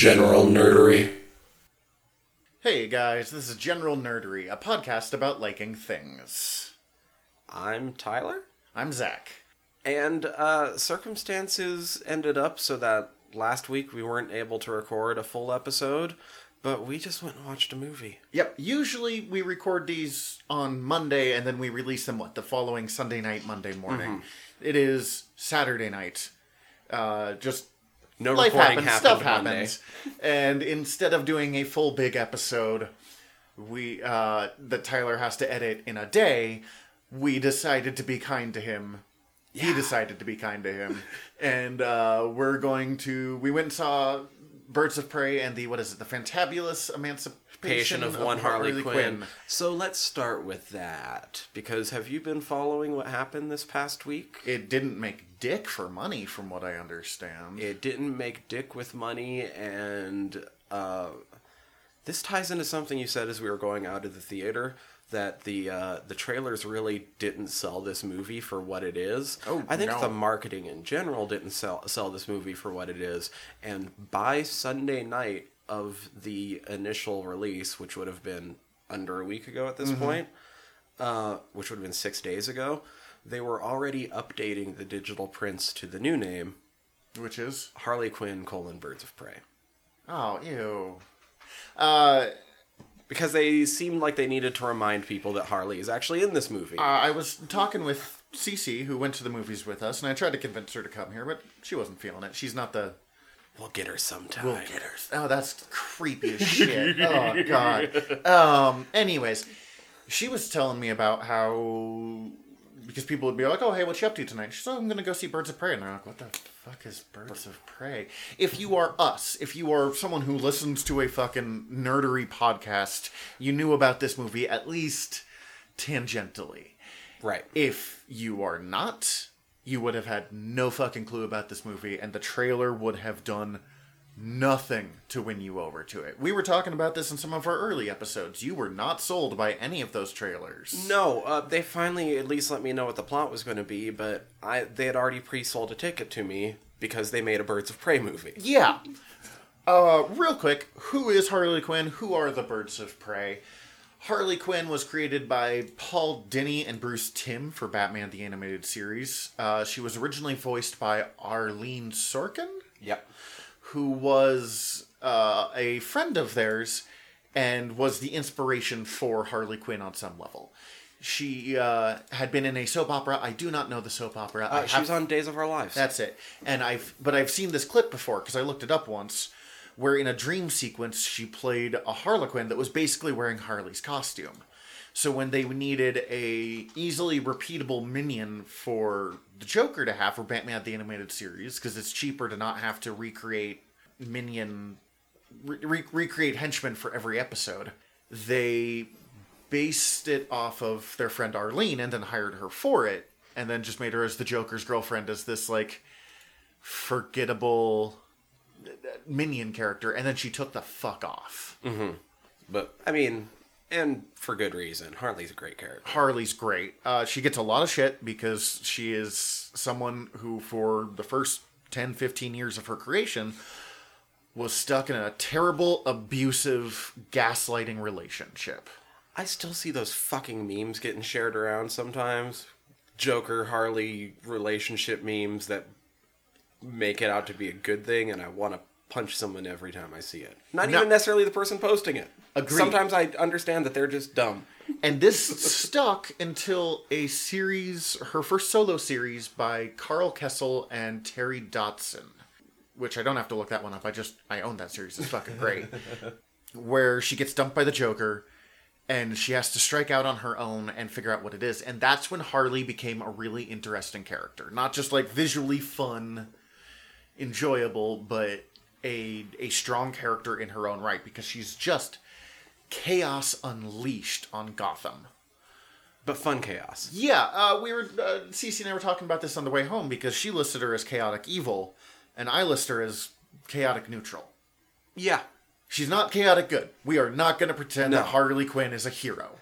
General Nerdery. Hey guys, this is General Nerdery, a podcast about liking things. I'm Tyler, I'm Zach. and uh, circumstances ended up so that last week we weren't able to record a full episode, but we just went and watched a movie. Yep, usually we record these on Monday and then we release them, what, the following Sunday night, Monday morning. It is Saturday night. Uh, just No life recording happens, happened stuff happens. and instead of doing a full big episode, we uh, that Tyler has to edit in a day, we decided to be kind to him. He decided to be kind to him, and uh, we're going to. We went and saw Birds of Prey and the what is it? The Fantabulous Emancipation Patient of one Harley, Quinn. So let's start with that because have you been following what happened this past week? It didn't make dick for money, from what I understand. It didn't make dick with money, and uh, this ties into something you said as we were going out of the theater that the uh, the trailers really didn't sell this movie for what it is. Oh, I think no. the marketing in general didn't sell sell this movie for what it is, and by Sunday night of the initial release, which would have been under a week ago at this point, uh, which would have been six days ago, they were already updating the digital prints to the new name. Which is Harley Quinn colon Birds of Prey. oh ew. Uh, Because they seemed like they needed to remind people that Harley is actually in this movie. Uh, I was talking with Cece, who went to the movies with us, and I tried to convince her to come here, but she wasn't feeling it. She's not the. we'll get her sometime. We'll get her. Oh, that's creepy as shit. oh god. Um. Anyways, she was telling me about how because people would be like, "Oh, hey, what you up to tonight?" She's, "Oh, I'm gonna go see Birds of Prey," and they're like, "What the fuck is Birds of Prey?" If you are us, if you are someone who listens to a fucking nerdery podcast, you knew about this movie at least tangentially. Right. If you are not, you would have had no fucking clue about this movie, and the trailer would have done nothing to win you over to it. We were talking about this in some of our early episodes. You were not sold by any of those trailers. No, uh, they finally at least let me know what the plot was going to be, but I they had already pre-sold a ticket to me because they made a Birds of Prey movie. Yeah. Uh, real quick, who is Harley Quinn? Who are the Birds of Prey? Harley Quinn was created by Paul Dini and Bruce Timm for Batman the Animated Series. Uh, she was originally voiced by Arlene Sorkin. Yep. who was uh, a friend of theirs and was the inspiration for Harley Quinn on some level. She uh, had been in a soap opera. I do not know the soap opera. Uh, she was on Days of Our Lives. That's it. And I've but I've seen this clip before because I looked it up once, where in a dream sequence she played a Harlequin that was basically wearing Harley's costume. So when they needed a easily repeatable minion for the Joker to have for Batman the Animated Series, because it's cheaper to not have to recreate minion, re- re- recreate henchmen for every episode, they based it off of their friend Arlene and then hired her for it, and then just made her as the Joker's girlfriend as this like forgettable minion character, and then she took the fuck off. but I mean, and for good reason. Harley's a great character. Harley's great. Uh, she gets a lot of shit because she is someone who, for the first 10, 15 years of her creation, was stuck in a terrible, abusive, gaslighting relationship. I still see those fucking memes getting shared around sometimes. Joker Harley relationship memes that make it out to be a good thing, and I want to punch someone every time I see it. Not No. even necessarily the person posting it. Agreed. Sometimes I understand that they're just dumb. And this stuck until a series, her first solo series by Karl Kesel and Terry Dodson, which I don't have to look that one up. I just, I own that series. It's fucking great. Where she gets dumped by the Joker and she has to strike out on her own and figure out what it is. And that's when Harley became a really interesting character. Not just like visually fun, enjoyable, but a a strong character in her own right because she's just chaos unleashed on Gotham. But fun chaos. Yeah, uh, we were uh, Cece and I were talking about this on the way home because she listed her as chaotic evil, and I list her as chaotic neutral. Yeah. She's not chaotic good. We are not going to pretend No. that Harley Quinn is a hero.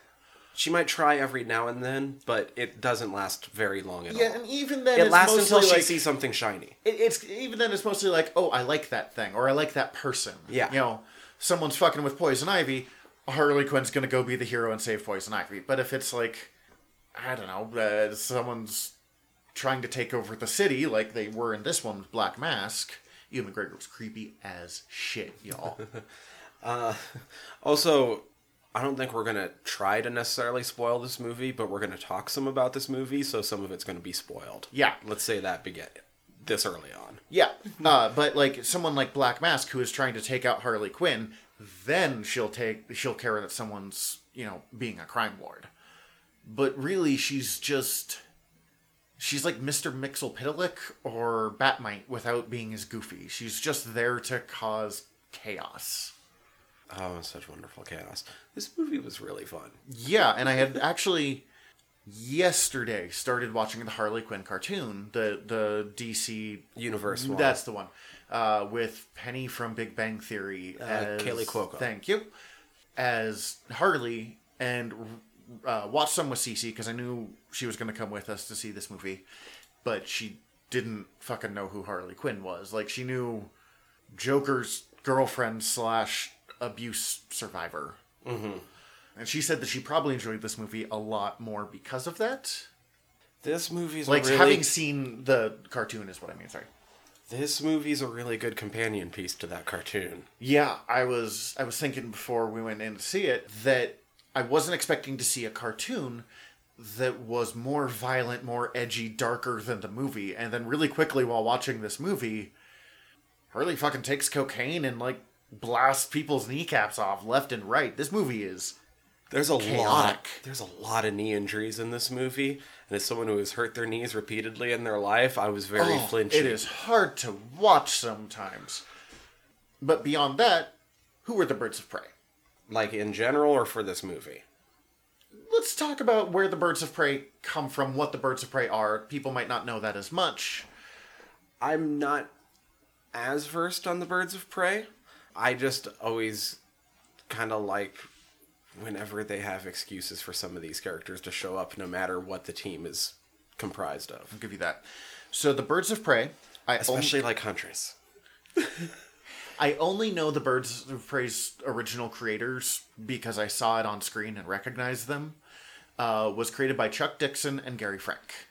she might try every now and then, but it doesn't last very long at Yeah, all. and even then, it it's lasts until she sees something shiny. it, it's even then it's mostly like, oh, I like that thing, or I like that person. Yeah. you know, someone's fucking with Poison Ivy. Harley Quinn's gonna go be the hero and save Poison Ivy. But if it's like, I don't know, uh, someone's trying to take over the city, like they were in this one with Black Mask, Ewan McGregor was creepy as shit, y'all. Also, I don't think we're gonna try to necessarily spoil this movie, but we're gonna talk some about this movie, so some of it's gonna be spoiled. Yeah. Let's say that begin this early on. Yeah, uh, but like someone like Black Mask who is trying to take out Harley Quinn, then she'll take she'll care that someone's you know being a crime lord. But really, she's just she's like Mister Mxyzptlk or Bat-Mite without being as goofy. She's just there to cause chaos. Oh, such wonderful chaos. This movie was really fun. Yeah, and I had actually yesterday started watching the Harley Quinn cartoon, the the DC Universe one. That's the one. Uh, with Penny from Big Bang Theory as Kaley Cuoco. Thank you. As Harley, and uh, watched some with Cece because I knew she was going to come with us to see this movie, but she didn't fucking know who Harley Quinn was. Like she knew Joker's girlfriend slash abuse survivor. Mm-hmm. And she said that she probably enjoyed this movie a lot more because of that. This movie's Like really, having seen the cartoon is what I mean. Sorry. this movie's a really good companion piece to that cartoon. Yeah, I was I was thinking before we went in to see it that I wasn't expecting to see a cartoon that was more violent, more edgy, darker than the movie. And then really quickly while watching this movie, Harley fucking takes cocaine and like blasts people's kneecaps off left and right. This movie is There's a Chaotic. lot. There's a lot of knee injuries in this movie, and as someone who has hurt their knees repeatedly in their life, I was very Oh, flinchy. It is hard to watch sometimes. But beyond that, who were the birds of prey? Like in general, or for this movie. let's talk about where the birds of prey come from, what the birds of prey are. People might not know that as much. I'm not as versed on the birds of prey. I just always kind of like whenever they have excuses for some of these characters to show up, no matter what the team is comprised of. I'll give you that. So the birds of prey, I Especially like Huntress. I only know the birds of prey's original creators because I saw it on screen and recognized them. Uh, was created by Chuck Dixon and Gary Frank.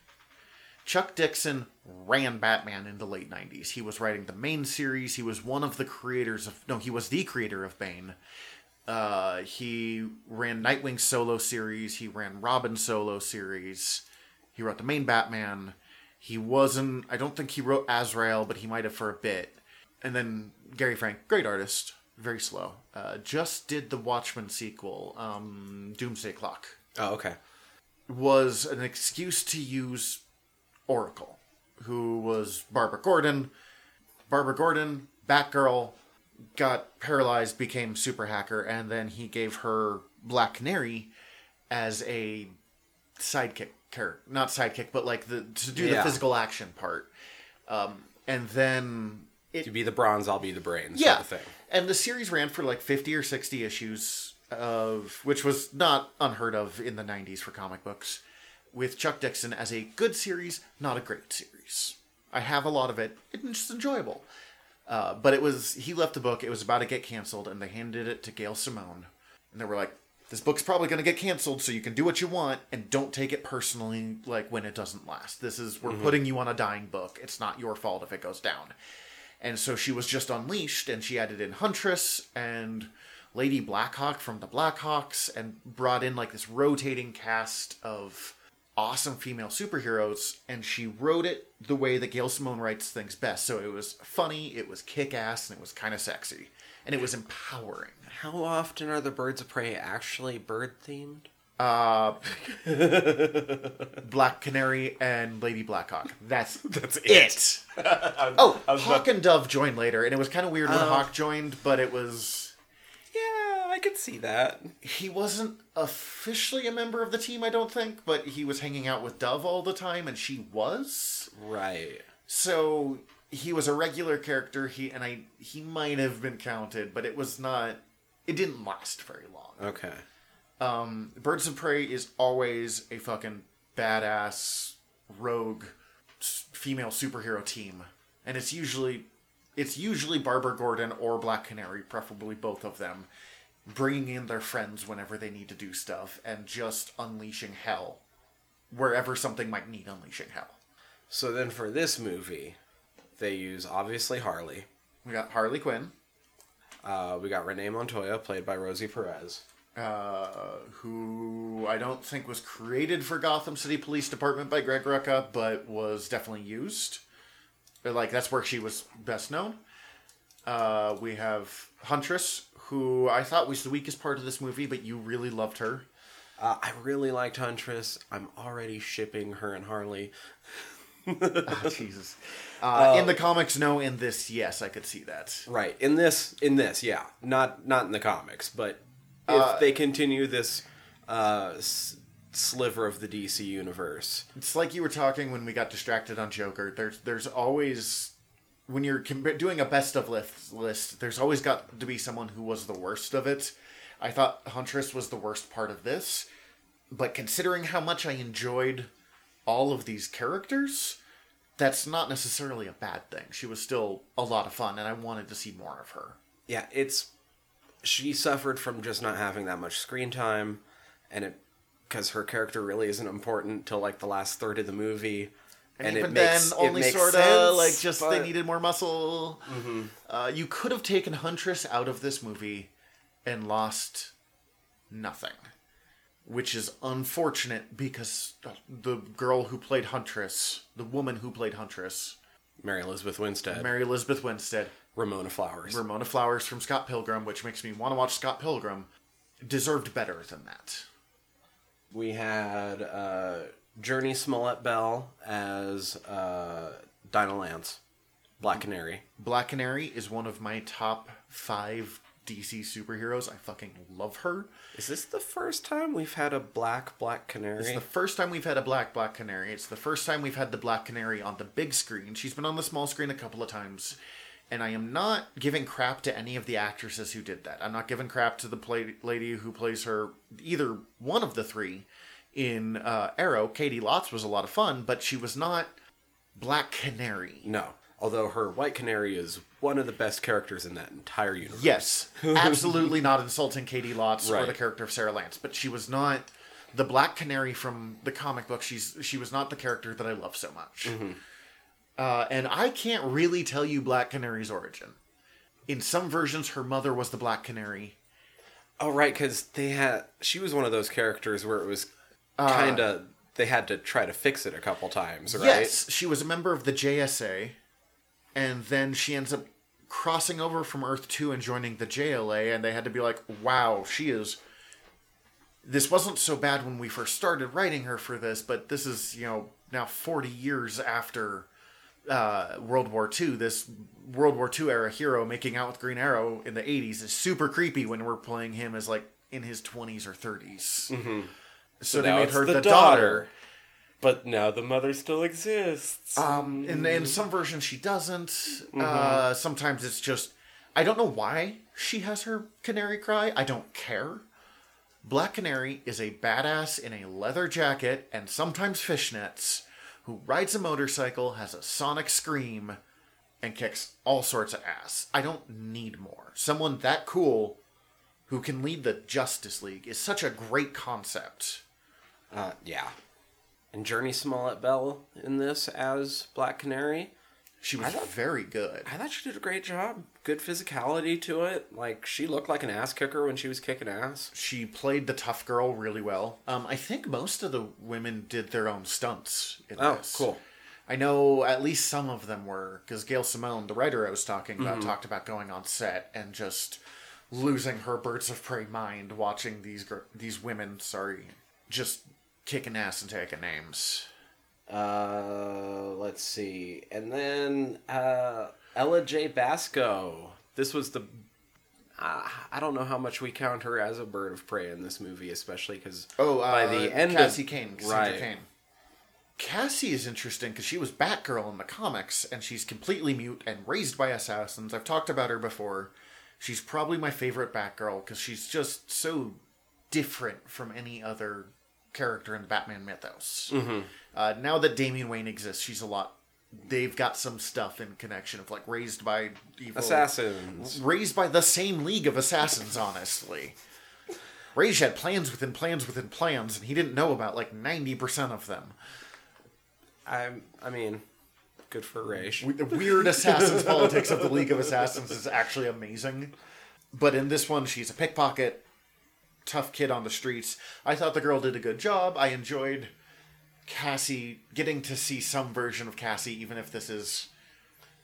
Chuck Dixon ran Batman in the late 90s. He was writing the main series. He was one of the creators of. No, he was the creator of Bane. Uh, he ran Nightwing solo series. He ran Robin solo series. He wrote the main Batman. He wasn't. I don't think he wrote Azrael, but he might have for a bit. And then Gary Frank, great artist, very slow. Uh, just did the Watchmen sequel, um, Doomsday Clock Oh, okay. was an excuse to use Oracle, who was Barbara Gordon. Barbara Gordon, Batgirl, got paralyzed, became super hacker, and then he gave her Black Canary as a sidekick character, not sidekick, but like the to do the physical action part. Um, and then it You be the bronze, I'll be the brains. yeah. Thing. And the series ran for like 50 or 60 issues of which was not unheard of in the 90s for comic books with Chuck Dixon as a good series, not a great series. I have a lot of it. It's just enjoyable. Uh, but it was he left the book. It was about to get canceled, and they handed it to Gail Simone, and they were like, "This book's probably going to get canceled, so you can do what you want, and don't take it personally. Like when it doesn't last. This is we're putting you on a dying book. It's not your fault if it goes down." And so she was just unleashed, and she added in Huntress and Lady Blackhawk from the Blackhawks, and brought in like this rotating cast of awesome female superheroes. And she wrote it the way that Gail Simone writes things best. So it was funny, it was kick ass, and it was kind of sexy, and it was empowering. How often are the birds of prey actually bird themed? Uh, Black Canary and Lady Blackhawk. That's That's it. oh, I was Hawk and Dove joined later, and it was kind of weird when Oh. Hawk joined, but it was Yeah, I could see that. he wasn't officially a member of the team, I don't think, but he was hanging out with Dove all the time, and she was. Right. So he was a regular character. He and I he might have been counted, but it was not. It didn't last very long. Okay. Um, Birds of Prey is always a fucking badass rogue female superhero team, and it's usually it's usually Barbara Gordon or Black Canary, preferably both of them, bringing in their friends whenever they need to do stuff and just unleashing hell wherever something might need unleashing hell. So then for this movie, they use obviously Harley. We got Harley Quinn, Uh, we got Renee Montoya, played by Rosie Perez. Uh, who I don't think was created for Gotham City Police Department by Greg Rucka, but was definitely used. Like that's where she was best known. Uh, we have Huntress, who I thought was the weakest part of this movie, but you really loved her. Uh, I really liked Huntress. I'm already shipping her and Harley. Oh, Jesus. Uh, in the comics, no. In this, yes, I could see that. Right in this, in this, yeah, not not in the comics, but if Uh, they continue this uh, s- sliver of the DC universe, It's like you were talking when we got distracted on Joker. There's there's always when you're com- doing a best of list list. There's always got to be someone who was the worst of it. I thought Huntress was the worst part of this, but considering how much I enjoyed all of these characters, that's not necessarily a bad thing. She was still a lot of fun, and I wanted to see more of her. yeah, it's she suffered from just not having that much screen time, and it because her character really isn't important till like the last third of the movie. And, it even makes- then, only sort of like just they needed more muscle. Uh, you could have taken Huntress out of this movie and lost nothing, which is unfortunate because the girl who played Huntress, the woman who played Huntress, Mary Elizabeth Winstead, Mary Elizabeth Winstead, Ramona Flowers. Ramona Flowers from Scott Pilgrim, which makes me want to watch Scott Pilgrim, deserved better than that. we had uh, Jurnee Smollett Bell as uh, Dinah Lance, Black Canary. Black Canary is one of my top five DC superheroes. I fucking love her. Is this the first time we've had a black Black Canary? It's the first time we've had a black Black Canary. It's the first time we've had the Black Canary on the big screen. She's been on the small screen a couple of times. And I am not giving crap to any of the actresses who did that. I'm not giving crap to the play- lady who plays her, either one of the three in uh, Arrow. Caity Lotz was a lot of fun, but she was not Black Canary. No. Although her White Canary is one of the best characters in that entire universe. Yes, absolutely not insulting Caity Lotz or the character of Sara Lance, but she was not the Black Canary from the comic book. She's she was not the character that I love so much. Uh, and I can't really tell you Black Canary's origin. In some versions, her mother was the Black Canary. Oh, right, because they had. She was one of those characters where it was kind of. they had to try to fix it a couple times, right? Yes, she was a member of the JSA, and then she ends up crossing over from Earth 2 and joining the JLA, and they had to be like, wow, she is. This wasn't so bad when we first started writing her for this, but this is, you know, now 40 years after uh, World War II. This World War II era hero making out with Green Arrow in the 80s is super creepy when we're playing him as, like, in his 20s or 30s. Mm-hmm. So, they Now made it's her the the, daughter. daughter. But now the mother still exists. Um, in, in some versions she doesn't. Uh, sometimes it's just I don't know why she has her canary cry. I don't care. Black Canary is a badass in a leather jacket and sometimes fishnets who rides a motorcycle, has a sonic scream, and kicks all sorts of ass. I don't need more. Someone that cool who can lead the Justice League is such a great concept. Uh, yeah. And Jurnee Smollett Bell in this as Black Canary. She was very good. I thought she did a great job. Good physicality to it. Like she looked like an ass kicker when she was kicking ass. she played the tough girl really well. Um, I think most of the women did their own stunts. In Oh, this. cool. I know at least some of them were because Gail Simone, the writer I was talking about, Mm-hmm. talked about going on set and just losing her birds of prey mind watching these gr- these women. Sorry, just kicking ass and taking names. Uh, let's see. And then uh, Ella Jay Basco. This was the. Uh, I don't know how much we count her as a bird of prey in this movie, especially because Oh, uh, by the end of. Cassie of Cain, Cassandra right, Cain. Cassie is interesting because she was Batgirl in the comics, and she's completely mute and raised by assassins. I've talked about her before. She's probably my favorite Batgirl because she's just so different from any other character in the Batman mythos. Uh, now that Damian Wayne exists, she's a lot. They've got some stuff in connection of like raised by evil Assassins. raised by the same league of assassins. Honestly, Ra's had plans within plans within plans, and he didn't know about like ninety percent of them. I I mean, good for Ra's. the weird assassins politics of the League of Assassins is actually amazing. But in this one, she's a pickpocket, tough kid on the streets. I thought the girl did a good job. I enjoyed Cassie getting to see some version of Cassie, even if this is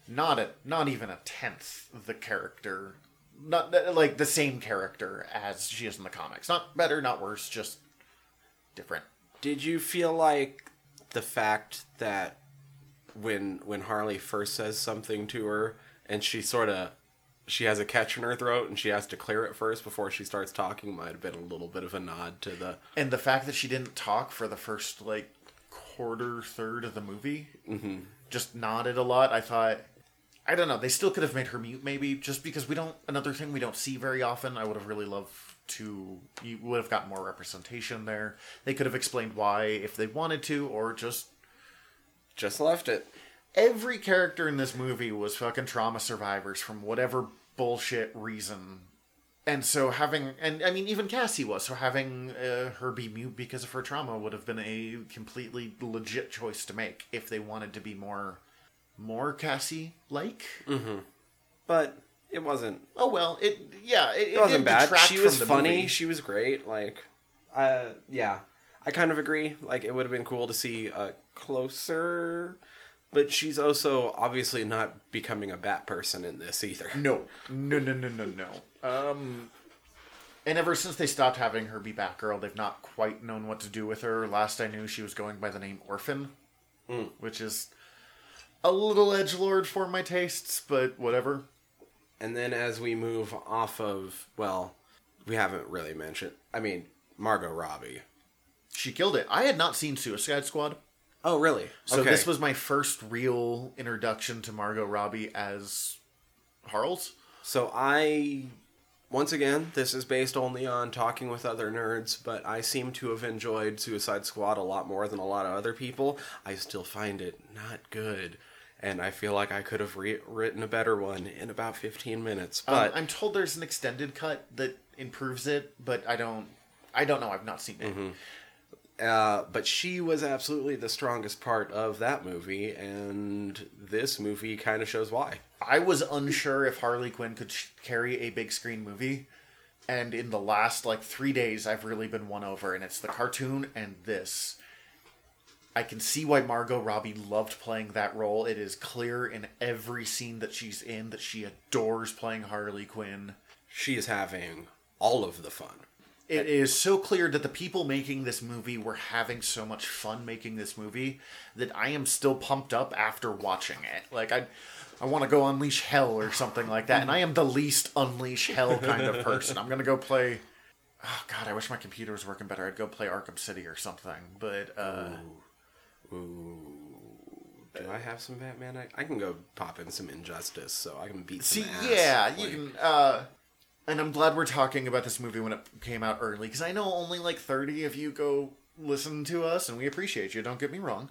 not a not even a tenth the character, not like the same character as she is in the comics. Not better, not worse, just different. Did you feel like the fact that when when Harley first says something to her and she sort of she has a catch in her throat and she has to clear it first before she starts talking might have been a little bit of a nod to the And the fact that she didn't talk for the first like quarter third of the movie, mm-hmm. just nodded a lot. I thought, I don't know, they still could have made her mute maybe, just because we don't. Another thing we don't see very often. I would have really loved to. You would have got more representation there. They could have explained why if they wanted to, or just just left it. Every character in this movie was fucking trauma survivors from whatever bullshit reason. And so having, and I mean, even Cassie was, so having uh, her be mute because of her trauma would have been a completely legit choice to make if they wanted to be more, more Cassie like. But it wasn't Oh well, it yeah, it, it wasn't didn't bad. She was funny. movie. She was great. Like, uh, yeah, I kind of agree. Like, it would have been cool to see a closer, but she's also obviously not becoming a bat person in this either. No, no, no, no, no, no. Um, and ever since they stopped having her be Batgirl, they've not quite known what to do with her. Last I knew, she was going by the name Orphan, which is a little edge lord for my tastes, but whatever. And then as we move off of, well, we haven't really mentioned. I mean, Margot Robbie. She killed it. I had not seen Suicide Squad, Oh, really? so this was my first real introduction to Margot Robbie as Harles. So I once again, this is based only on talking with other nerds, but I seem to have enjoyed Suicide Squad a lot more than a lot of other people. I still find it not good, and I feel like I could have re- written a better one in about 15 minutes. Um, But I'm told there's an extended cut that improves it, but I don't. I don't know. I've not seen it. Uh, but she was absolutely the strongest part of that movie, and this movie kind of shows why. I was unsure if Harley Quinn could sh- carry a big screen movie, and in the last like three days, I've really been won over, and it's the cartoon and this. I can see why Margot Robbie loved playing that role. It is clear in every scene that she's in that she adores playing Harley Quinn. She is having all of the fun. It is so clear that the people making this movie were having so much fun making this movie that I am still pumped up after watching it. Like I I want to go unleash hell or something like that, and I am the least unleash hell kind of person. I'm gonna go play. Oh God, I wish my computer was working better. I'd go play Arkham City or something. But uh, Do I have some Batman? I, I can go pop in some Injustice, so I can beat see, some ass. yeah, you can. Uh, and I'm glad we're talking about this movie when it came out early because I know only like 30 of you go listen to us, and we appreciate you. Don't get me wrong.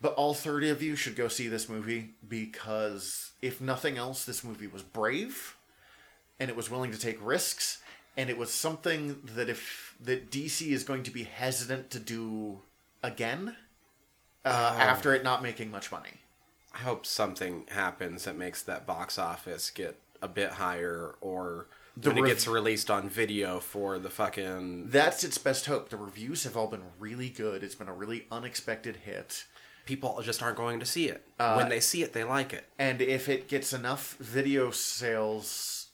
But all 30 of you should go see this movie because, if nothing else, this movie was brave and it was willing to take risks and it was something that if that DC is going to be hesitant to do again uh, after it not making much money. I hope something happens that makes that box office get a bit higher, or when it gets released on video for the fucking That's its best hope. The reviews have all been really good. It's been a really unexpected hit. people just aren't going to see it. Uh, when they see it, they like it. And if it gets enough video sales,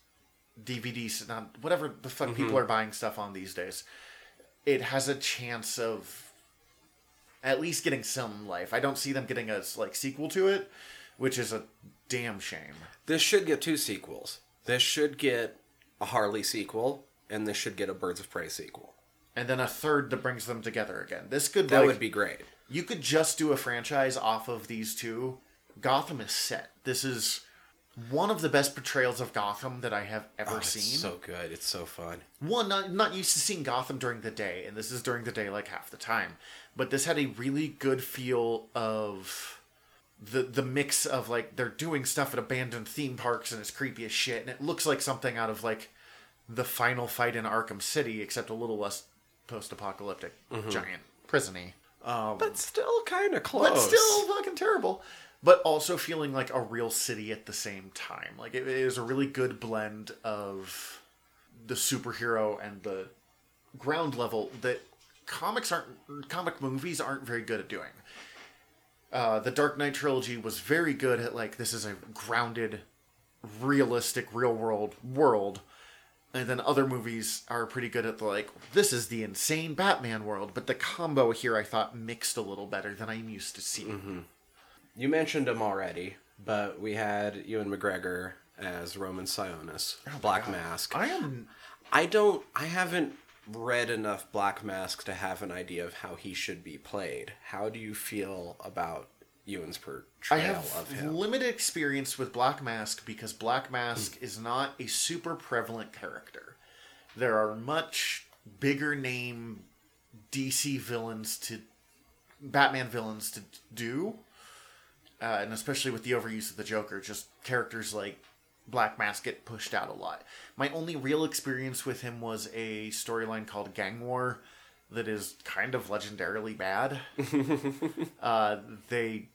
DVDs, not whatever the fuck people are buying stuff on these days, it has a chance of at least getting some life. I don't see them getting a like sequel to it, which is a damn shame. This should get two sequels. This should get a Harley sequel, and this should get a Birds of Prey sequel. And then a third that brings them together again. This could That like, would be great. You could just do a franchise off of these two. Gotham is set. This is one of the best portrayals of Gotham that I have ever Oh, it's seen. so good. It's so fun. one not, not used to seeing gotham during the day and this is during the day like half the time but this had a really good feel of the the mix of like they're doing stuff at abandoned theme parks and it's creepy as shit and it looks like something out of like the final fight in arkham city except a little less post-apocalyptic giant prisony um, But still kind of close. but still fucking terrible. But also feeling like a real city at the same time. Like it is a really good blend of the superhero and the ground level that comics aren't comic movies aren't very good at doing. Uh, the Dark Knight trilogy was very good at like this is a grounded, realistic, real world world, and then other movies are pretty good at the like this is the insane Batman world. But the combo here I thought mixed a little better than I'm used to seeing. You mentioned him already, but we had Ewan McGregor as Roman Sionis, Black Mask. I am I don't. I haven't read enough Black Mask to have an idea of how he should be played. How do you feel about Ewan's I portrayal have of him? limited experience with Black Mask because Black Mask is not a super prevalent character. There are much bigger name DC villains to Batman villains to do, uh, and especially with the overuse of the Joker, just characters like Black Mask get pushed out a lot. My only real experience with him was a storyline called Gang War that is kind of legendarily bad. uh, they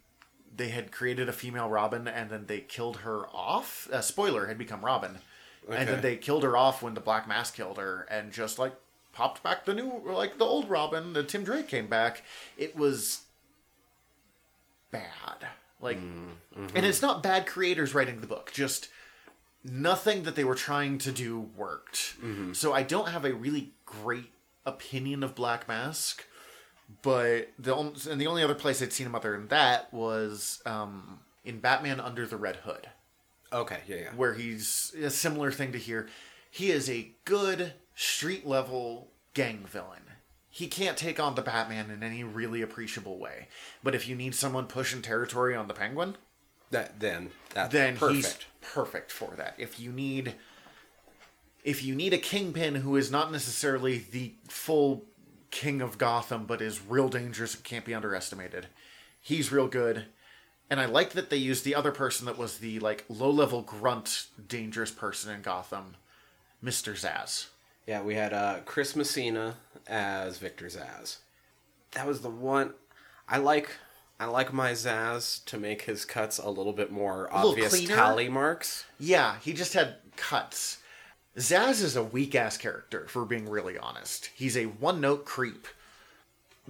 they had created a female Robin and then they killed her off. Uh, spoiler had become Robin, and then they killed her off when the Black Mask killed her, and just like popped back the new like the old Robin. The Tim Drake came back. It was bad. Like, and it's not bad creators writing the book. Just nothing that they were trying to do worked. So I don't have a really great opinion of Black Mask. But the on- and the only other place I'd seen him other than that was um, in Batman Under the Red Hood, Okay, yeah, yeah. where he's a similar thing to here. He is a good street level gang villain. He can't take on the Batman in any really appreciable way. But if you need someone pushing territory on the Penguin, That then that's then perfect. he's perfect for that. If you need if you need a kingpin who is not necessarily the full king of Gotham but is real dangerous and can't be underestimated, he's real good. And I like that they used the other person that was the like low level grunt dangerous person in Gotham, Mr. Zsasz. Yeah, we had uh, Chris Messina as Victor Zsasz. That was the one I like. I like my Zsasz to make his cuts a little bit more obvious tally marks. Yeah, he just had cuts. Zsasz is a weak ass character, for being really honest. He's a one note creep.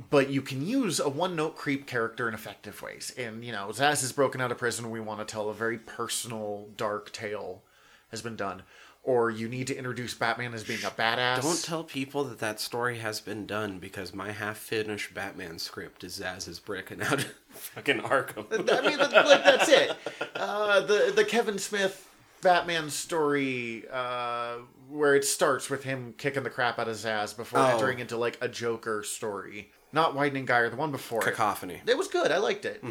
But you can use a one note creep character in effective ways. And, you know, Zsasz is broken out of prison. We want to tell a very personal, dark tale has been done. Or you need to introduce Batman as being a badass. Don't tell people that that story has been done because my half-finished Batman script is Zsasz is breaking out of fucking Arkham. I mean, like that's it. Uh, the the Kevin Smith Batman story, uh, where it starts with him kicking the crap out of Zsasz before Oh. entering into like a Joker story. Not Widening Gyre or the one before. Cacophony. It was good. I liked it.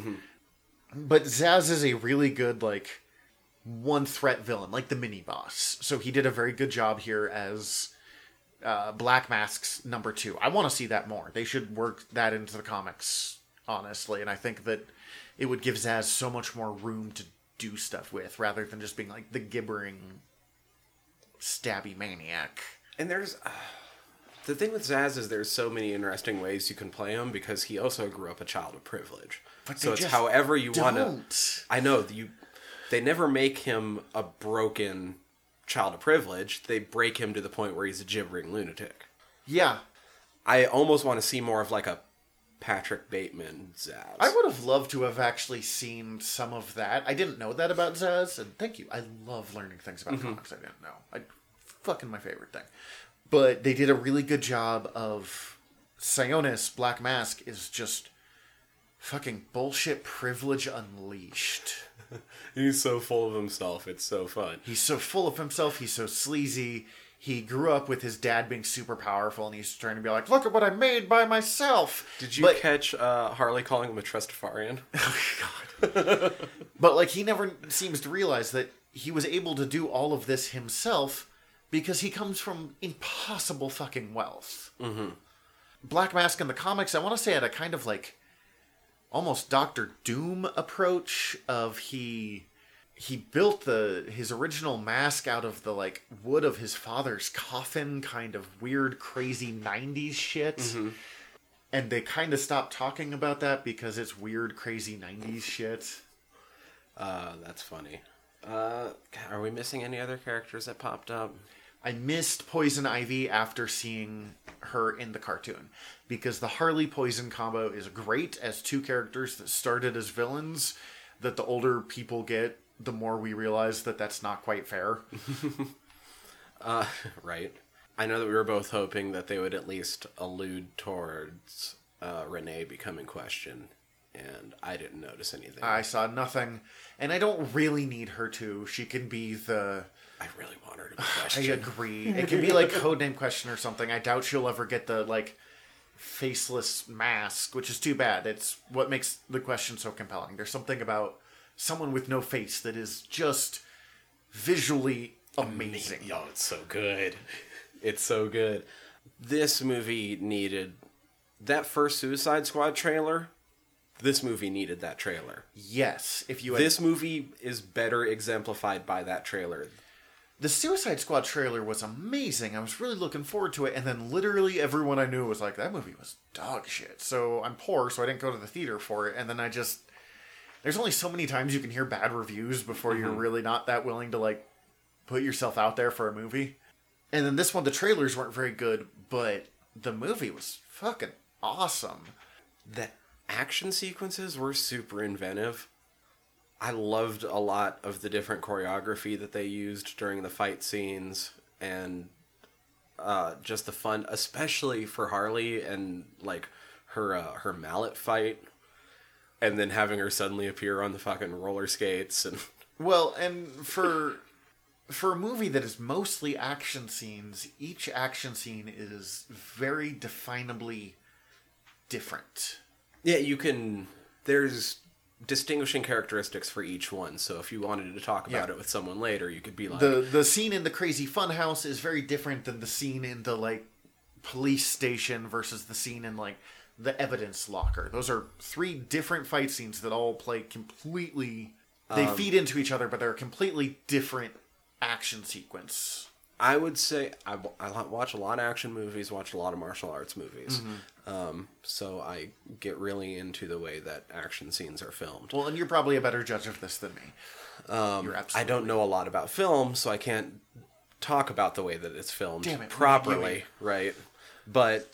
But Zsasz is a really good like one threat villain, like the mini boss. So he did a very good job here as uh, Black Mask's number two. I want to see that more. They should work that into the comics, honestly. And I think that it would give Zsasz so much more room to do stuff with, rather than just being like the gibbering, stabby maniac. And there's uh, the thing with Zsasz is there's so many interesting ways you can play him because he also grew up a child of privilege. But so it's however you want to. I know you. They never make him a broken child of privilege. They break him to the point where he's a gibbering lunatic. Yeah, I almost want to see more of like a Patrick Bateman Zsasz. I would have loved to have actually seen some of that. I didn't know that about Zsasz, and thank you. I love learning things about mm-hmm. comics I didn't know. I fucking my favorite thing. But they did a really good job of Sionis Black Mask is just fucking bullshit privilege unleashed. He's so full of himself. It's so fun. He's so full of himself. He's so sleazy. He grew up with his dad being super powerful, and he's trying to be like, "Look at what I made by myself." Did you But- catch uh, Harley calling him a Trustafarian? Oh, God. But like he never seems to realize that he was able to do all of this himself because he comes from impossible fucking wealth. Mm-hmm. Black Mask in the comics, I want to say, had a kind of like almost Doctor Doom approach of he he built the his original mask out of the like wood of his father's coffin, kind of weird, crazy '90s shit. And they kind of stopped talking about that because it's weird, crazy '90s shit. Uh, that's funny. Uh, are we missing any other characters that popped up? I missed Poison Ivy after seeing her in the cartoon because the Harley Poison combo is great as two characters that started as villains. That the older people get, the more we realize that that's not quite fair. Uh, right. I know that we were both hoping that they would at least allude towards uh, Renee becoming question, and I didn't notice anything. I saw nothing, and I don't really need her to. She can be the. I really want her to be I agree. It can be like codename question or something. I doubt she'll ever get the like faceless mask, which is too bad. It's what makes the question so compelling. There's something about someone with no face that is just visually amazing. Yo, it's so good. It's so good. This movie needed that first Suicide Squad trailer. This movie needed that trailer. Yes, if you had This movie is better exemplified by that trailer. The Suicide Squad trailer was amazing. I was really looking forward to it, and then literally everyone I knew was like, "That movie was dog shit." So I'm poor, so I didn't go to the theater for it. And then I just there's only so many times you can hear bad reviews before you're mm-hmm. really not that willing to like put yourself out there for a movie. And then this one, the trailers weren't very good, but the movie was fucking awesome. the action sequences were super inventive. I loved a lot of the different choreography that they used during the fight scenes and uh, just the fun, especially for Harley and like her uh, her mallet fight, and then having her suddenly appear on the fucking roller skates and Well, and for for a movie that is mostly action scenes, each action scene is very definably different. yeah, you can. There's distinguishing characteristics for each one. So if you wanted to talk about Yeah. it with someone later, you could be like, The the scene in the crazy funhouse is very different than the scene in the like police station versus the scene in like the evidence locker. Those are three different fight scenes that all play completely they um, feed into each other, but they're a completely different action sequence. I would say I, I watch a lot of action movies, watch a lot of martial arts movies. Mm-hmm. Um, so I get really into the way that action scenes are filmed. Well, and you're probably a better judge of this than me. Um, I don't know a lot about film, so I can't talk about the way that it's filmed it, properly, right? But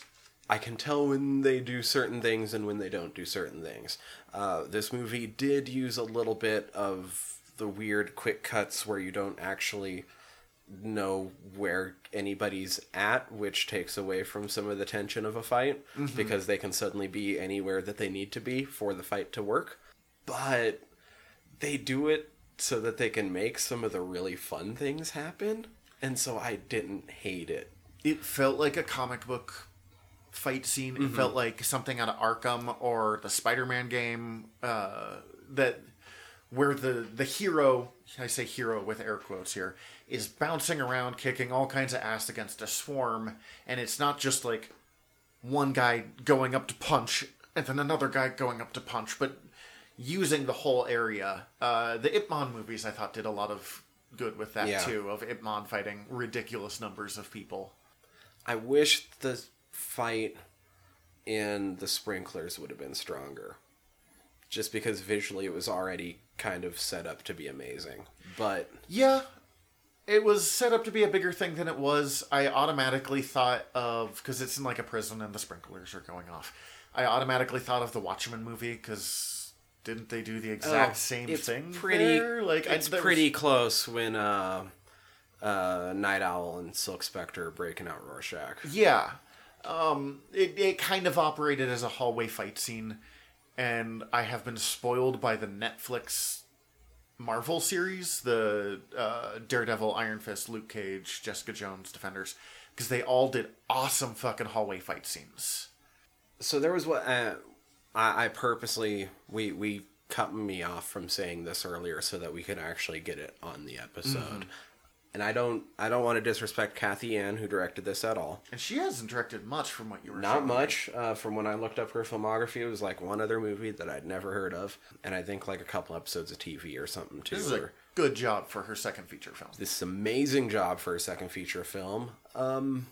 I can tell when they do certain things and when they don't do certain things. Uh, this movie did use a little bit of the weird quick cuts where you don't actually know where anybody's at, which takes away from some of the tension of a fight because they can suddenly be anywhere that they need to be for the fight to work. But they do it so that they can make some of the really fun things happen. And so I didn't hate it. it felt like a comic book fight scene. Mm-hmm. It felt like something out of Arkham or the Spider-Man game. Uh, that where the the hero, I say hero with air quotes here, is bouncing around, kicking all kinds of ass against a swarm, and it's not just like one guy going up to punch and then another guy going up to punch, but using the whole area. Uh, the Ip Man movies, I thought, did a lot of good with that Yeah. too, of Ip Man fighting ridiculous numbers of people. I wish the fight in the sprinklers would have been stronger. Just because visually it was already kind of set up to be amazing. But Yeah, it was set up to be a bigger thing than it was. I automatically thought of because it's in like a prison and the sprinklers are going off. I automatically thought of the Watchmen movie because didn't they do the exact Oh, same it's thing? Pretty, there? like I- it's was- pretty close when uh, uh, Nite Owl and Silk Spectre are breaking out Rorschach. Yeah, um, it it kind of operated as a hallway fight scene, and I have been spoiled by the Netflix Marvel series, the uh, Daredevil, Iron Fist, Luke Cage, Jessica Jones, Defenders, because they all did awesome fucking hallway fight scenes. So there was what uh, I, I purposely we we cut me off from saying this earlier so that we could actually get it on the episode. And I don't I don't want to disrespect Cathy Yan who directed this at all. And she hasn't directed much from what you were Not much. Uh, from when I looked up her filmography, it was like one other movie that I'd never heard of, and I think like a couple episodes of TV or something too. This is a good job for her second feature film. this amazing job for her second feature film. Um,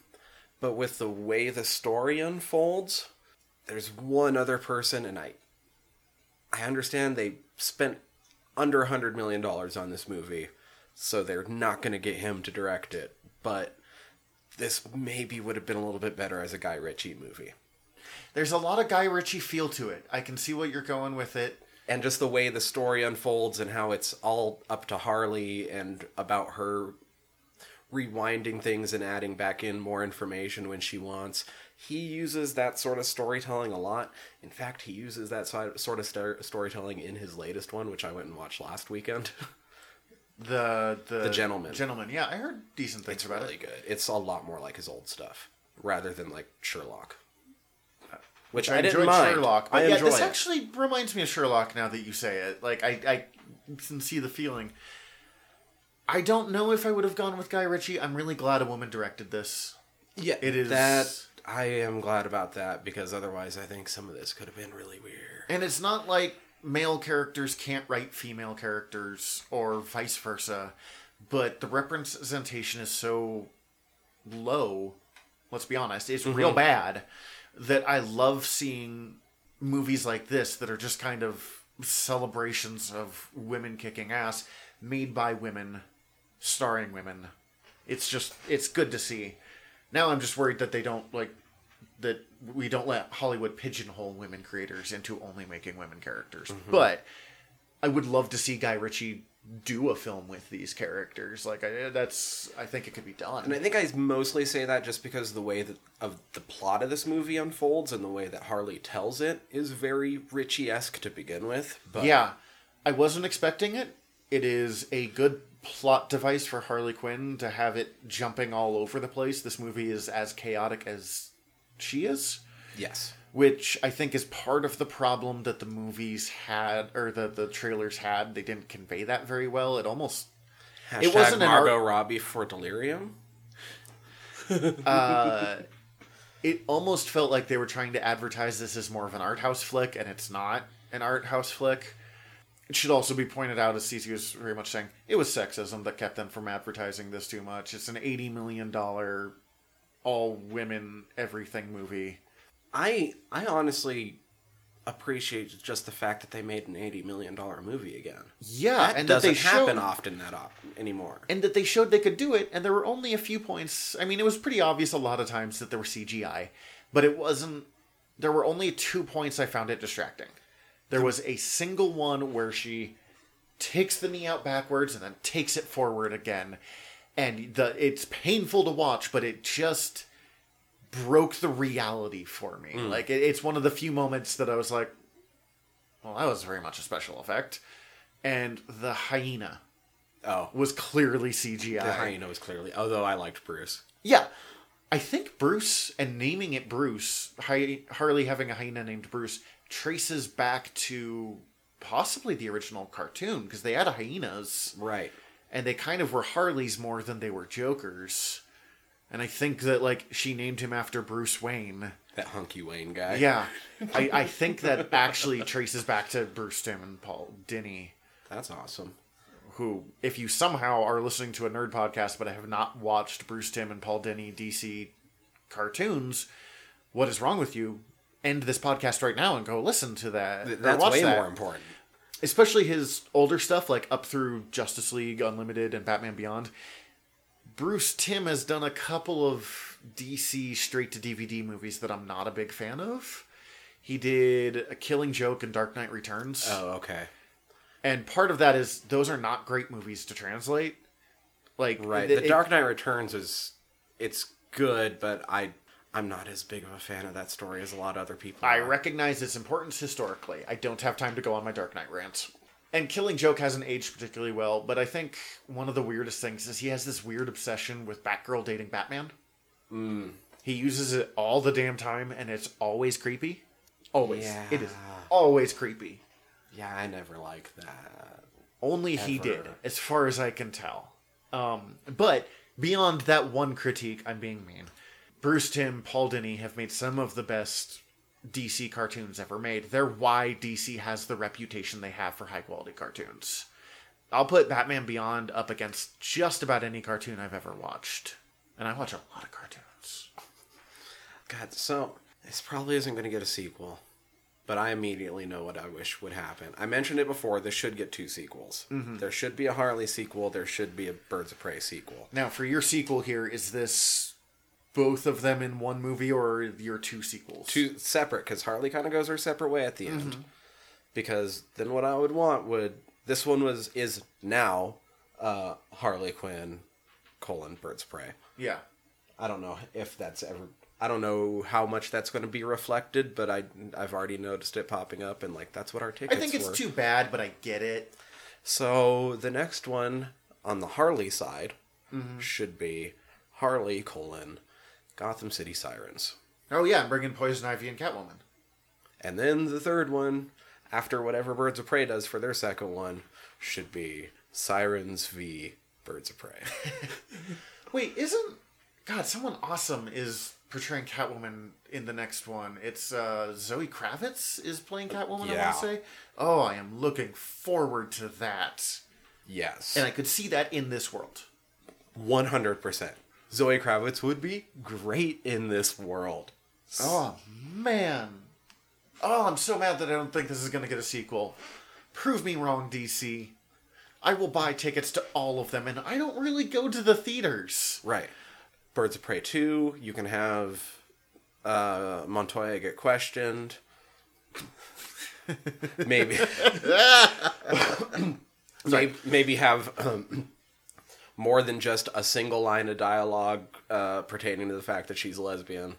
but with the way the story unfolds, there's one other person, and I, I understand they spent under a hundred million dollars on this movie, so they're not going to get him to direct it. But this maybe would have been a little bit better as a Guy Ritchie movie. There's a lot of Guy Ritchie feel to it. I can see what you're going with it. and just the way the story unfolds and how it's all up to Harley and about her rewinding things and adding back in more information when she wants. He uses that sort of storytelling a lot. In fact, he uses that sort of storytelling in his latest one, which I went and watched last weekend. The the, The Gentlemen. Gentlemen, yeah, I heard decent things it's about really it. good. It's a lot more like his old stuff rather than like Sherlock. Uh, Which I, I, didn't enjoyed mind. Sherlock, but I yeah, this it. actually reminds me of Sherlock now that you say it. Like I, I can see the feeling. I don't know if I would have gone with Guy Ritchie. I'm really glad a woman directed this. Yeah, It is- that. I am glad about that because otherwise, I think some of this could have been really weird. And it's not like male characters can't write female characters or vice versa, but the representation is so low, let's be honest, it's real mm-hmm. bad that I love seeing movies like this that are just kind of celebrations of women kicking ass made by women, starring women. It's just it's good to see. Now I'm just worried that they don't like that we don't let Hollywood pigeonhole women creators into only making women characters. Mm-hmm. But I would love to see Guy Ritchie do a film with these characters. Like I, that's I think it could be done. And I think I mostly say that just because the way that of the plot of this movie unfolds and the way that Harley tells it is very Ritchie esque to begin with. But yeah, I wasn't expecting it. It is a good plot device for Harley Quinn to have it jumping all over the place. This movie is as chaotic as she is. yes, which I think is part of the problem that the movies had or the the trailers had. They didn't convey that very well. It almost Hashtag It wasn't an Margot art- Robbie for Delirium. Uh, it almost felt like they were trying to advertise this as more of an art house flick, and it's not an art house flick. It should also be pointed out, as Cece was very much saying, it was sexism that kept them from advertising this too much. It's an eighty million dollar all women everything movie. I I honestly appreciate just the fact that they made an eighty million dollar movie again. Yeah, That and that doesn't they showed, happen often that op- anymore. and that they showed they could do it and there were only a few points i mean it was pretty obvious a lot of times that there were cgi but it wasn't there were only two points i found it distracting there was a single one where she takes the knee out backwards and then takes it forward again and the it's painful to watch but it just broke the reality for me hmm. like it, it's one of the few moments that i was like well that was very much a special effect and the hyena Oh, was clearly CGI. the hyena was clearly. Although I liked Bruce. Yeah. I think Bruce and naming it Bruce, Harley having a hyena named Bruce, traces back to possibly the original cartoon because they had hyenas Right. And they kind of were Harleys more than they were Jokers. And I think that like she named him after Bruce Wayne. That hunky Wayne guy. Yeah, I, I think that actually traces back to Bruce Timm and Paul Dini. That's awesome. who, if you somehow are listening to a nerd podcast but have not watched Bruce Timm and Paul Dini DC cartoons, what is wrong with you? End this podcast right now and go listen to that. or That's way that. more important. Especially his older stuff, like up through Justice League Unlimited and Batman Beyond. Bruce Timm has done a couple of DC straight to DVD movies that I'm not a big fan of. He did a Killing Joke and Dark Knight Returns. Oh, okay. and part of that is those are not great movies to translate. Like Right. it- the Dark Knight Returns is it's good, but I I'm not as big of a fan of that story as a lot of other people. I are. recognize its importance historically. I don't have time to go on my Dark Knight rants. And Killing Joke hasn't aged particularly well, but I think one of the weirdest things is he has this weird obsession with Batgirl dating Batman. Hmm. He uses it all the damn time, and it's always creepy. Always, Yeah. it is always creepy. Yeah, I never liked that. Only he did, as far as I can tell. Um, but beyond that one critique, I'm being mean. Bruce Timm, Paul Dini have made some of the best DC cartoons ever made. They're why DC has the reputation they have for high quality cartoons. I'll put Batman Beyond up against just about any cartoon I've ever watched. And I watch a lot of cartoons. God, so this probably isn't going to get a sequel, but I immediately know what I wish would happen. I mentioned it before. This should get two sequels. Mm-hmm. There should be a Harley sequel. There should be a Birds of Prey sequel. Now, for your sequel here, is this both of them in one movie or your two sequels? Two separate, because Harley kind of goes her separate way at the end. Because then what I would want would this one was is now uh, Harley Quinn colon Birds of Prey. Yeah. I don't know if that's ever. I don't know how much that's going to be reflected, but I I've already noticed it popping up, and like that's what our tickets. I think it's were. too bad, but I get it. So the next one on the Harley side Mm-hmm. should be Harley colon Gotham City Sirens, Oh yeah, I'm bringing Poison Ivy and Catwoman. and then the third one after whatever Birds of Prey does for their second one should be Sirens v Birds of Prey. Wait, isn't God? Someone awesome is portraying Catwoman in the next one. It's uh, Zoe Kravitz is playing Catwoman. I Yeah. want to say. Oh, I am looking forward to that, yes, and I could see that in this world. one hundred percent. Zoe Kravitz would be great in this world. Oh man. Oh, I'm so mad that I don't think this is going to get a sequel. Prove me wrong, DC. I will buy tickets to all of them, and I don't really go to the theaters. Right. Birds of Prey 2, you can have uh, Montoya get questioned. maybe. maybe. Maybe have um, more than just a single line of dialogue uh, pertaining to the fact that she's a lesbian.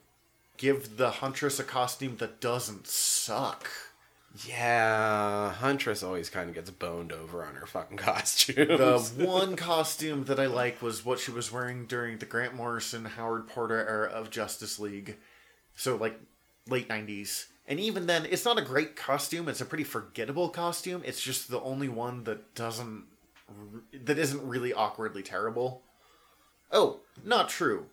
Give the Huntress a costume that doesn't suck. Yeah, Huntress always kind of gets boned over on her fucking costume. The one costume that I like was what she was wearing during the Grant Morrison, Howard Porter era of Justice League. So, like, late 90s. And even then, it's not a great costume. It's a pretty forgettable costume. It's just the only one that doesn't. That isn't really awkwardly terrible. Oh, not true.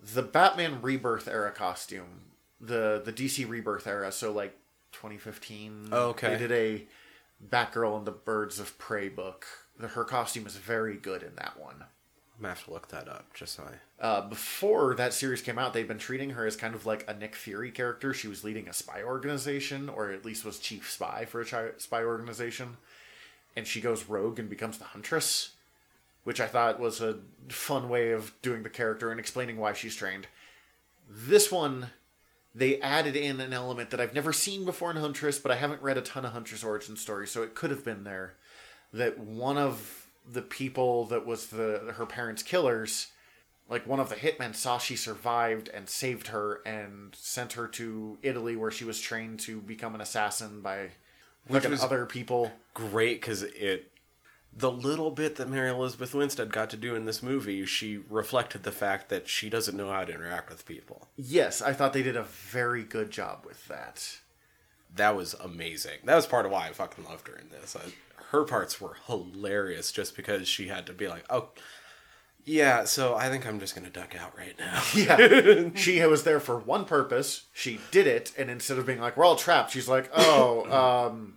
The Batman Rebirth era costume, the the DC Rebirth era, so like 2015. Oh, okay. They did a Batgirl and the Birds of Prey book. The- Her costume is very good in that one. I'm gonna have to look that up just so I. Uh, before that series came out, they'd been treating her as kind of like a Nick Fury character. She was leading a spy organization, or at least was chief spy for a chi- spy organization. And she goes rogue and becomes the Huntress, which I thought was a fun way of doing the character and explaining why she's trained. This one, they added in an element that I've never seen before in Huntress, but I haven't read a ton of Huntress origin stories, so it could have been there. That one of the people that was the her parents' killers like one of the hitmen saw she survived and saved her and sent her to Italy where she was trained to become an assassin by Which was- other people. great because it the little bit that Mary Elizabeth Winstead got to do in this movie, she reflected the fact that she doesn't know how to interact with people. Yes, I thought they did a very good job with that. That was amazing. That was part of why I fucking loved her in this. I, her parts were hilarious just because she had to be like, oh, yeah, so I think I'm just gonna duck out right now. Yeah, she was there for one purpose. She did it, and instead of being like, "We're all trapped," she's like, "Oh, um,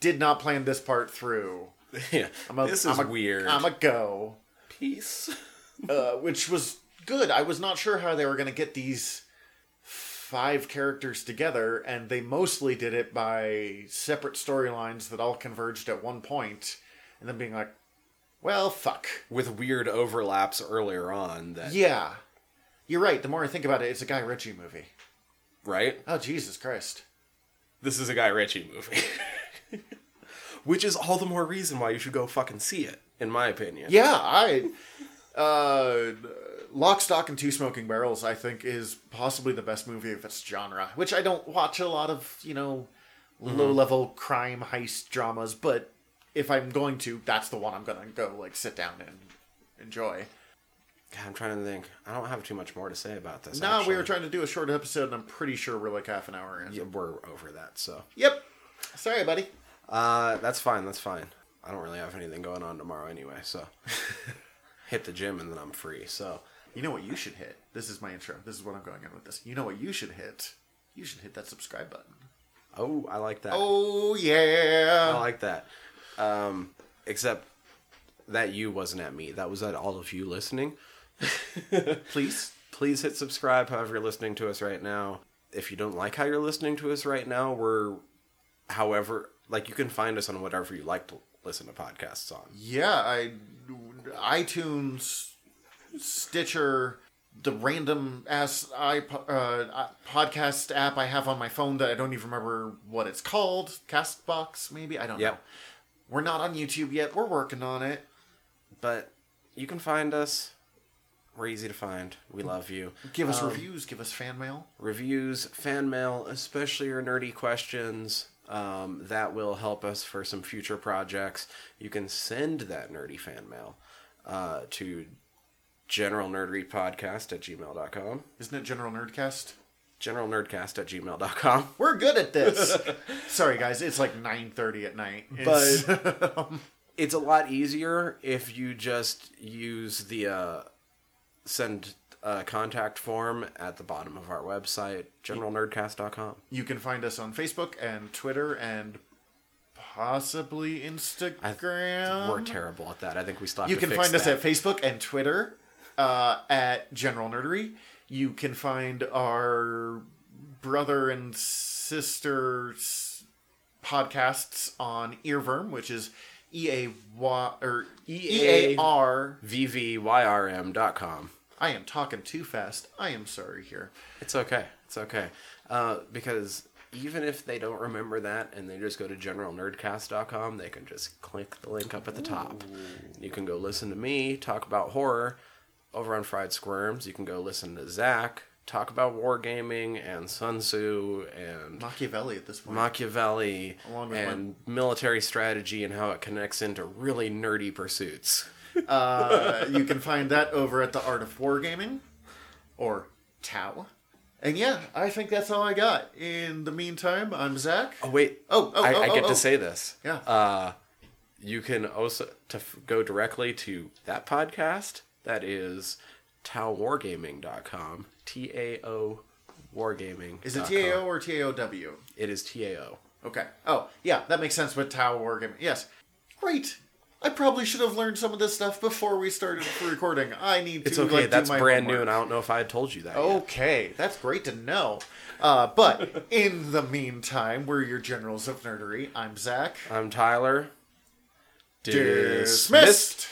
did not plan this part through." yeah, I'm a, this is I'm a, weird. I'm a go. Peace. uh, which was good. I was not sure how they were going to get these five characters together, and they mostly did it by separate storylines that all converged at one point, and then being like, "Well, fuck." With weird overlaps earlier on that Yeah, you're right. The more I think about it, it's a Guy Ritchie movie. right? Oh Jesus Christ! This is a Guy Ritchie movie. Which is all the more reason why you should go fucking see it, in my opinion. Yeah, I. Uh, Lock, Stock, and Two Smoking Barrels, I think, is possibly the best movie of its genre. Which I don't watch a lot of, you know, low level crime heist dramas, but if I'm going to, that's the one I'm gonna go like sit down and enjoy. God, I'm trying to think. I don't have too much more to say about this. Nah, we were trying to do a short episode, and I'm pretty sure we're like half an hour in. Yeah, we're over that, so. Yep. Sorry, buddy. Uh, that's fine. That's fine. I don't really have anything going on tomorrow anyway, so hit the gym and then I'm free. So You know what you should hit? This is my intro. This is what I'm going in with this. You know what you should hit? You should hit that subscribe button. oh, I like that. Oh yeah. I like that. Um, except that you wasn't at me. That was at all of you listening. Please. Please hit subscribe however you're listening to us right now. If you don't like how you're listening to us right now, we're however like you can find us on whatever you like to listen to podcasts on. Yeah, I iTunes, Stitcher, the random ass iPod, uh, podcast app I have on my phone that I don't even remember what it's called. Castbox, maybe I don't Yep. know. We're not on YouTube yet. We're working on it. But you can find us. We're easy to find. We love you. Give us Um, reviews. Give us fan mail. reviews, fan mail, especially your nerdy questions. Um, that will help us for some future projects. You can send that nerdy fan mail uh, to generalnerdreadpodcast at gmail.com. Isn't it General Nerdcast? Generalnerdcast at gmail.com. We're good at this. Sorry, guys. It's like nine thirty at night. It's- It's a lot easier if you just use the uh, send uh, contact form at the bottom of our website, generalnerdcast.com. you can find us on Facebook and Twitter and possibly Instagram. We're terrible at that. I think we stopped. You can find us at Facebook and Twitter uh, at General Nerdery. You can find our brother and sister podcasts on Earworm, which is E A Y or E A R. vvyrm.com. I am talking too fast. I am sorry here. It's okay. It's okay. Uh, because even if they don't remember that and they just go to generalnerdcast.com, they can just click the link up at the top. You can go listen to me talk about horror over on Fried Squirms. You can go listen to Zach talk about wargaming and Sun Tzu and Machiavelli at this point. Machiavelli and military strategy and how it connects into really nerdy pursuits. Uh, you can find that over at the Art of Wargaming or Tau. And yeah, I think that's all I got. In the meantime, I'm Zach. Oh wait. Oh, oh, I, oh, I get oh. to say this. Yeah. Uh, you can also to f- go directly to that podcast. That is taowargaming.com. T A O wargaming. Is it TAO or TAOW? It is T A O. Okay. Oh, yeah, that makes sense with Tau Wargaming. Yes. Great. I probably should have learned some of this stuff before we started recording. I need to. It's okay. like, That's brand new, and I don't know if I had told you that. yet. Okay, that's great to know. Uh, but in the meantime, we're your generals of nerdery. I'm Zach. I'm Tyler. Dismissed.